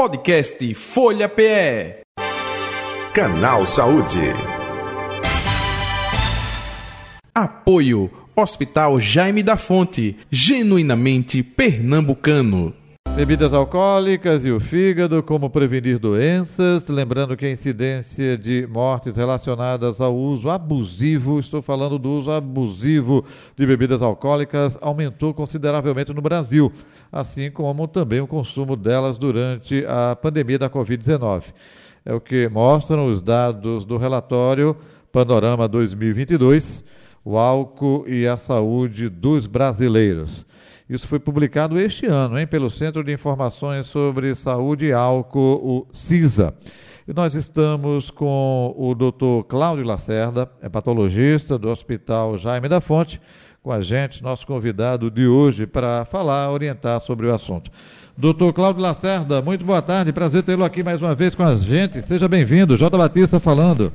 Podcast Folha PE. Canal Saúde. Apoio Hospital Jaime da Fonte, genuinamente pernambucano. Bebidas alcoólicas e o fígado, como prevenir doenças. Lembrando que a incidência de mortes relacionadas ao uso abusivo, estou falando do uso abusivo de bebidas alcoólicas, aumentou consideravelmente no Brasil, assim como também o consumo delas durante a pandemia da Covid-19. É o que mostram os dados do relatório Panorama 2022, o álcool e a saúde dos brasileiros. Isso foi publicado este ano, hein, pelo Centro de Informações sobre Saúde e Álcool, o CISA. E nós estamos com o Dr. Cláudio Lacerda, é patologista do Hospital Jaime da Fonte, com a gente, nosso convidado de hoje, para falar, orientar sobre o assunto. Doutor Cláudio Lacerda, muito boa tarde, prazer tê-lo aqui mais uma vez com a gente. Seja bem-vindo, J. Batista falando.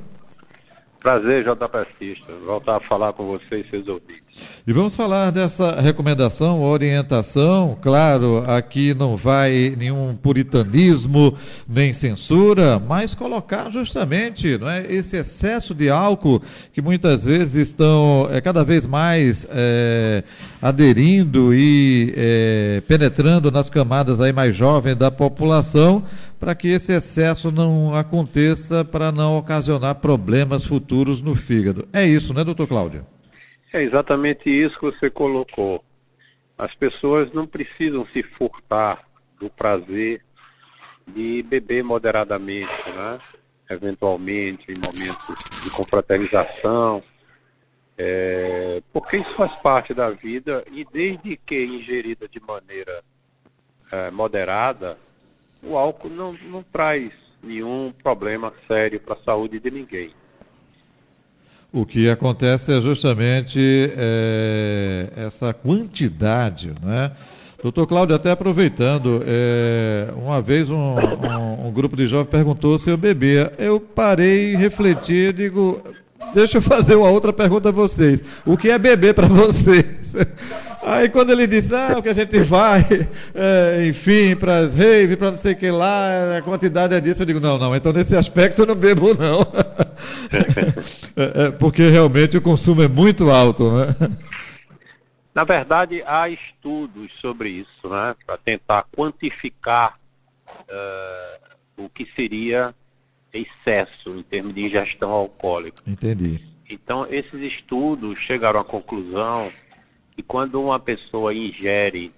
Prazer, J. Batista, voltar a falar com você e seus ouvintes. E vamos falar dessa recomendação, orientação. Claro, aqui não vai nenhum puritanismo nem censura, mas colocar justamente não é, esse excesso de álcool que muitas vezes estão é, cada vez mais é, aderindo e é, penetrando nas camadas aí mais jovens da população para que esse excesso não aconteça, para não ocasionar problemas futuros no fígado. É isso, né, doutor Cláudio? É exatamente isso que você colocou. As pessoas não precisam se furtar do prazer de beber moderadamente, né? eventualmente em momentos de confraternização, é, porque isso faz parte da vida e desde que ingerida de maneira é, moderada, o álcool não, não traz nenhum problema sério para a saúde de ninguém. O que acontece é justamente é, essa quantidade, né? Doutor Cláudio, até aproveitando, é, uma vez um, um, um, grupo de jovens perguntou se eu bebia. Eu parei, refleti e digo, deixa eu fazer uma outra pergunta a vocês. O que é beber para vocês? Aí quando ele disse, ah, o que a gente vai, é, enfim, para as rave, para não sei o que lá, a quantidade é disso, eu digo, não, não, então nesse aspecto eu não bebo não. é, é, porque realmente o consumo é muito alto, né? Na verdade, há estudos sobre isso, né? Para tentar quantificar uh, o que seria excesso em termos de ingestão alcoólica. Entendi. Então, esses estudos chegaram à conclusão que quando uma pessoa ingere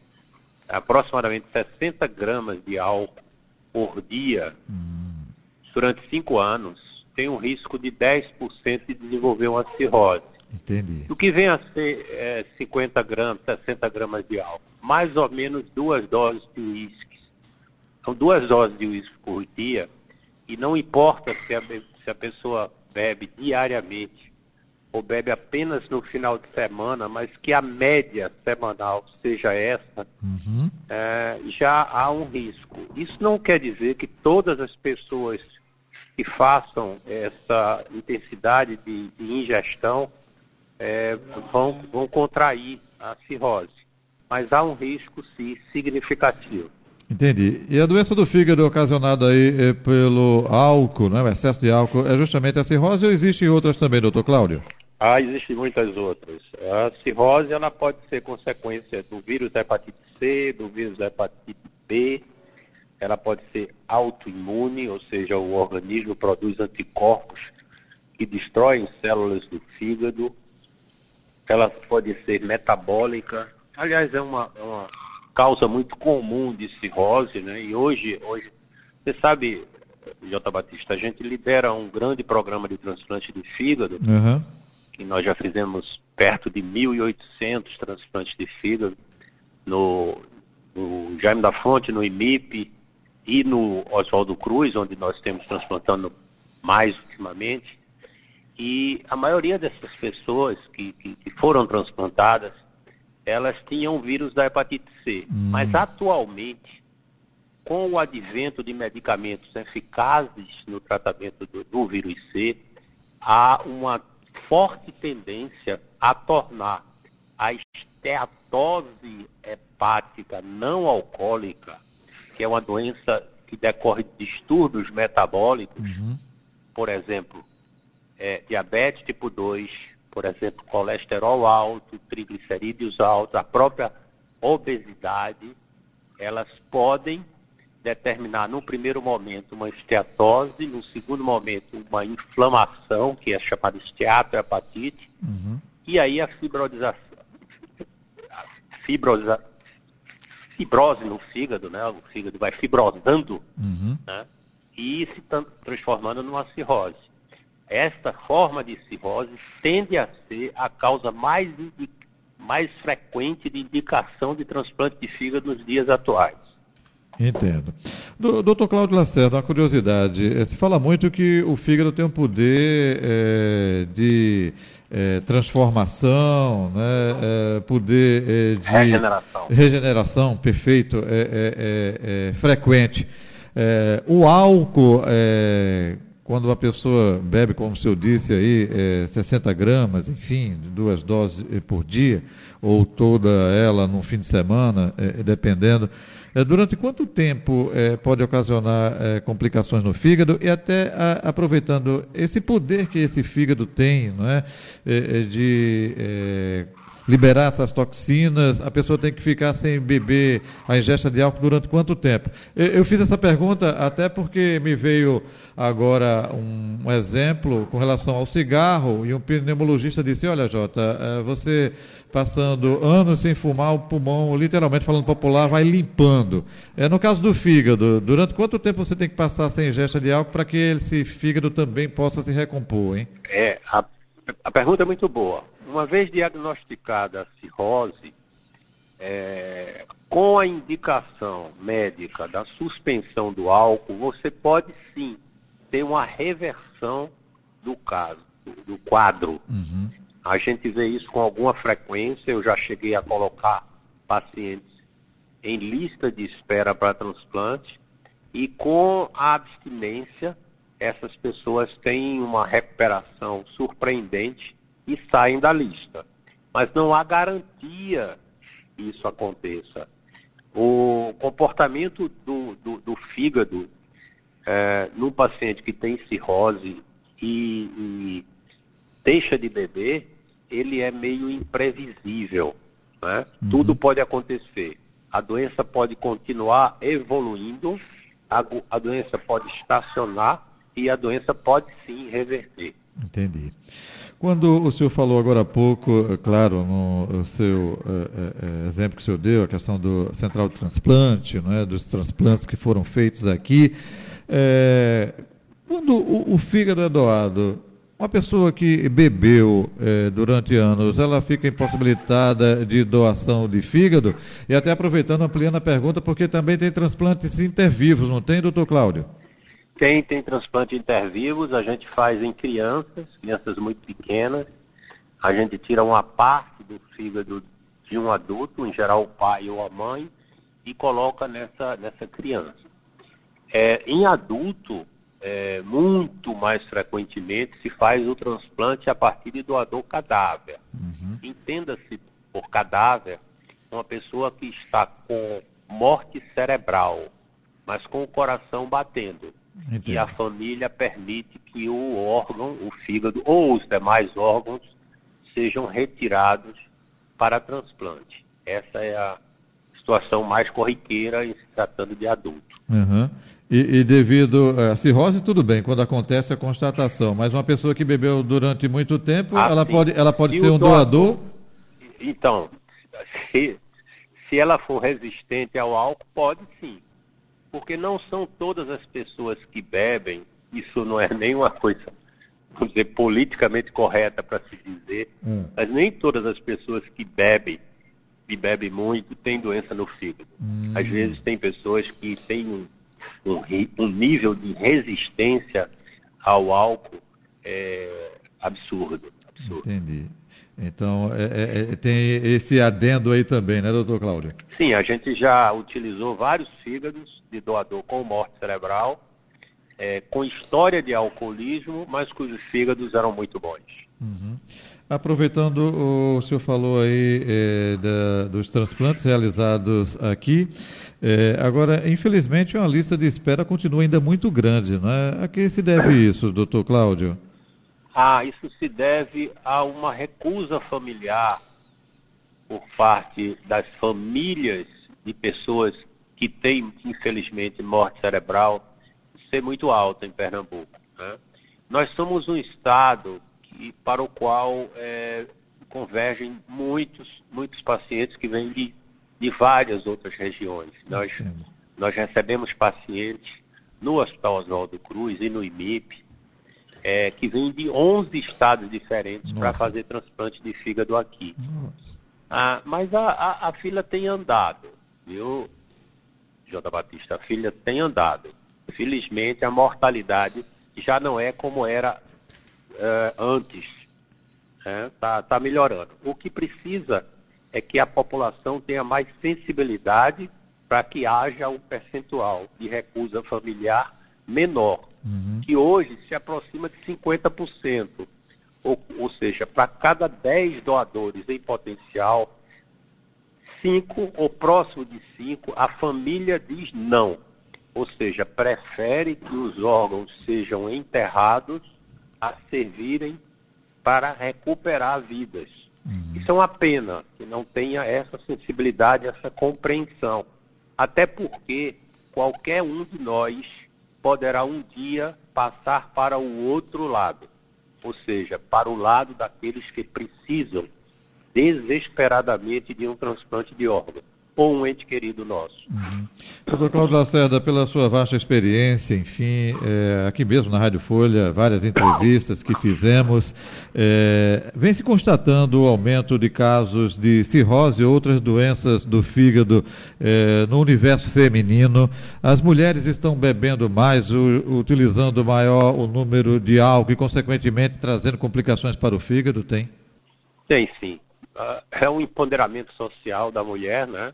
aproximadamente 60 gramas de álcool por dia, hum. durante cinco anos, tem um risco de 10% de desenvolver uma cirrose. Entendi. O que vem a ser é, 50 gramas, 60 gramas de álcool, mais ou menos duas doses de uísque. São duas doses de uísque por dia, e não importa se a, se a pessoa bebe diariamente ou bebe apenas no final de semana, mas que a média semanal seja essa, uhum. é, já há um risco. Isso não quer dizer que todas as pessoas que façam essa intensidade de, de ingestão é, vão, vão contrair a cirrose. Mas há um risco, sim, significativo. Entendi. E a doença do fígado ocasionada aí é, pelo álcool, né, o excesso de álcool, é justamente a cirrose ou existem outras também, doutor Cláudio? Ah, existem muitas outras. A cirrose ela pode ser consequência do vírus da hepatite C, do vírus da hepatite B, ela pode ser autoimune, ou seja, o organismo produz anticorpos que destroem células do fígado. Ela pode ser metabólica. Aliás, é uma, é uma causa muito comum de cirrose, né? E hoje, hoje, você sabe, J. Batista, a gente lidera um grande programa de transplante de fígado. Uhum que nós já fizemos perto de 1.800 transplantes de fígado no, no Jaime da Fonte, no IMIP e no Oswaldo Cruz, onde nós temos transplantando mais ultimamente. E a maioria dessas pessoas que, que, que foram transplantadas, elas tinham vírus da hepatite C. Hum. Mas atualmente, com o advento de medicamentos eficazes no tratamento do, do vírus C, há uma forte tendência a tornar a esteatose hepática não alcoólica, que é uma doença que decorre de distúrbios metabólicos, por exemplo, é, diabetes tipo 2, por exemplo, colesterol alto, triglicerídeos altos, a própria obesidade, elas podem determinar no primeiro momento uma esteatose, no segundo momento uma inflamação, que é chamada esteatohepatite, uhum. e aí a fibrosização, a fibrosa, fibrose no fígado, né? O fígado vai fibrosando, uhum. né? E se transformando numa cirrose. Esta forma de cirrose tende a ser a causa mais, mais frequente de indicação de transplante de fígado nos dias atuais. Entendo. Doutor Cláudio Lacerda, uma curiosidade. Eh, se fala muito que o fígado tem um poder é, de é, transformação, né, é, poder de regeneração, regeneração perfeito, é, frequente. o álcool, quando uma pessoa bebe, como o senhor disse aí, 60 gramas, enfim, duas doses por dia, ou toda ela no fim de semana, dependendo. É, durante quanto tempo é, pode ocasionar é, complicações no fígado? E até a, aproveitando esse poder que esse fígado tem, não é, é, é de é, liberar essas toxinas, a pessoa tem que ficar sem beber a ingesta de álcool durante quanto tempo? Eu, fiz essa pergunta até porque me veio agora um, exemplo com relação ao cigarro e um pneumologista disse, olha Jota, você passando anos sem fumar, o pulmão, literalmente falando popular, vai limpando. É, no caso do fígado, durante quanto tempo você tem que passar sem ingesta de álcool para que esse fígado também possa se recompor, hein? É, a, a pergunta é muito boa. Uma vez diagnosticada a cirrose, é, com a indicação médica da suspensão do álcool, você pode sim ter uma reversão do caso, do quadro. Uhum. A gente vê isso com alguma frequência. Eu já cheguei a colocar pacientes em lista de espera para transplante e com a abstinência, essas pessoas têm uma recuperação surpreendente e saem da lista. Mas não há garantia que isso aconteça. O comportamento do, do, do fígado é, num paciente que tem cirrose e, e deixa de beber ele é meio imprevisível. Né? Uhum. Tudo pode acontecer. A doença pode continuar evoluindo, a, a doença pode estacionar e a doença pode sim reverter. Entendi. Quando o senhor falou agora há pouco, é claro, no seu é, é, exemplo que o senhor deu, a questão do central de transplante, não é, dos transplantes que foram feitos aqui, é, quando o, o, fígado é doado, uma pessoa que bebeu eh, durante anos, ela fica impossibilitada de doação de fígado? E até aproveitando, ampliando a pergunta, porque também tem transplantes intervivos, não tem, doutor Cláudio? Tem, tem transplante intervivos, a gente faz em crianças, crianças muito pequenas. A gente tira uma parte do fígado de um adulto, em geral o pai ou a mãe, e coloca nessa, nessa criança. É, em adulto, é, muito mais frequentemente se faz o transplante a partir de doador cadáver. Uhum. Entenda-se por cadáver uma pessoa que está com morte cerebral, mas com o coração batendo. Entendi. E a família permite que o órgão, o fígado ou os demais órgãos sejam retirados para transplante. Essa é a situação mais corriqueira em se tratando de adulto. Uhum. E, e, devido à cirrose, tudo bem, quando acontece a constatação, mas uma pessoa que bebeu durante muito tempo, ah, ela, pode, ela pode ser um doador? doador? Então, se, se ela for resistente ao álcool, pode sim. Porque não são todas as pessoas que bebem, isso não é nenhuma coisa, vamos dizer, politicamente correta para se dizer, hum. mas nem todas as pessoas que bebem e bebem muito têm doença no fígado. Hum. Às vezes tem pessoas que têm um um, um nível de resistência ao álcool é, absurdo, absurdo. Entendi. Então, é, é, é, tem esse adendo aí também, né, doutor Cláudio? Sim, a gente já utilizou vários fígados de doador com morte cerebral, é, com história de alcoolismo, mas cujos fígados eram muito bons. Uhum. Aproveitando, o senhor falou aí é, da, dos transplantes realizados aqui. É, agora, infelizmente, uma lista de espera continua ainda muito grande. Né? A que se deve isso, doutor Cláudio? Ah, isso se deve a uma recusa familiar por parte das famílias de pessoas que têm, infelizmente, morte cerebral ser muito alta em Pernambuco. Né? Nós somos um estado que, para o qual é, convergem muitos, muitos pacientes que vêm de, de várias outras regiões. Nós, nós recebemos pacientes no Hospital Oswaldo Cruz e no IMIP, é, que vêm de 11 estados diferentes para fazer transplante de fígado aqui. Ah, mas a, a, a, fila tem andado, viu, J. Batista? A fila tem andado. Felizmente, a mortalidade já não é como era uh, antes. Está né? tá, tá melhorando. O que precisa é que a população tenha mais sensibilidade para que haja um percentual de recusa familiar menor, uhum. que hoje se aproxima de 50%. Ou, ou seja, para cada 10 doadores em potencial, 5 ou próximo de 5, a família diz não. Ou seja, prefere que os órgãos sejam enterrados a servirem para recuperar vidas. Uhum. Isso é uma pena que não tenha essa sensibilidade, essa compreensão. Até porque qualquer um de nós poderá um dia passar para o outro lado, ou seja, para o lado daqueles que precisam desesperadamente de um transplante de órgão ou um ente querido nosso. Uhum. Doutor Cláudio Lacerda, pela sua vasta experiência, enfim, é, aqui mesmo na Rádio Folha, várias entrevistas que fizemos, é, vem se constatando o aumento de casos de cirrose e outras doenças do fígado é, no universo feminino. As mulheres estão bebendo mais, o, utilizando maior o número de álcool e, consequentemente, trazendo complicações para o fígado, tem? Tem sim. Uh, é um empoderamento social da mulher, né?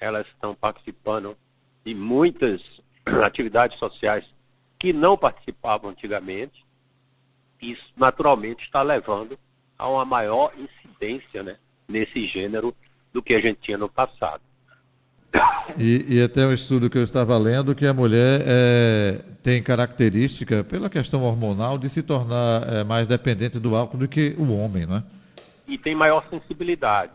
Elas estão participando de muitas atividades sociais que não participavam antigamente. Isso, naturalmente, está levando a uma maior incidência né, nesse gênero do que a gente tinha no passado. E, e até um estudo que eu estava lendo que a mulher é, tem característica, pela questão hormonal, de se tornar é, mais dependente do álcool do que o homem, não é? E tem maior sensibilidade.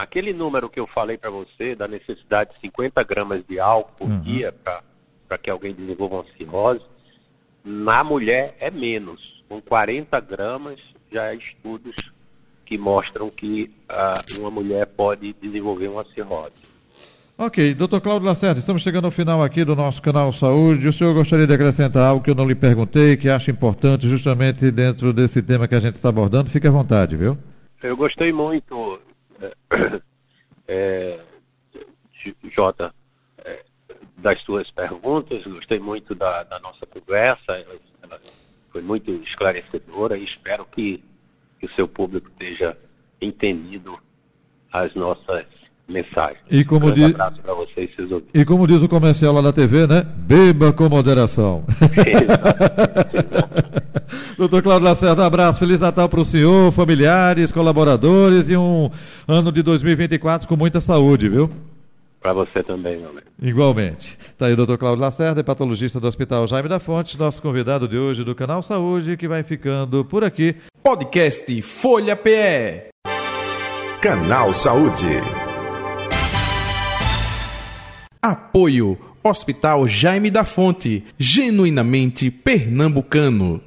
Aquele número que eu falei para você, da necessidade de 50 gramas de álcool por uhum. dia para que alguém desenvolva uma cirrose, na mulher é menos. Com 40 gramas já há estudos que mostram que uh, uma mulher pode desenvolver uma cirrose. Ok, doutor Cláudio Lacerda, estamos chegando ao final aqui do nosso canal Saúde. O senhor gostaria de acrescentar algo que eu não lhe perguntei, que acha importante justamente dentro desse tema que a gente está abordando? Fique à vontade, viu? Eu gostei muito é, Jota, é, das suas perguntas, gostei muito da, da nossa conversa, ela, ela, foi muito esclarecedora e espero que, que o seu público esteja entendido as nossas mensagens. E como, um diz... vocês, e como diz o comercial lá da TV, né? Beba com moderação. Doutor Cláudio Lacerda, um abraço, Feliz Natal para o senhor, familiares, colaboradores e um ano de 2024 com muita saúde, viu? Para você também, meu amigo. Igualmente. Está aí o doutor Cláudio Lacerda, patologista do Hospital Jaime da Fonte, nosso convidado de hoje do Canal Saúde, que vai ficando por aqui. Podcast Folha PE. Canal Saúde. Apoio Hospital Jaime da Fonte, genuinamente pernambucano.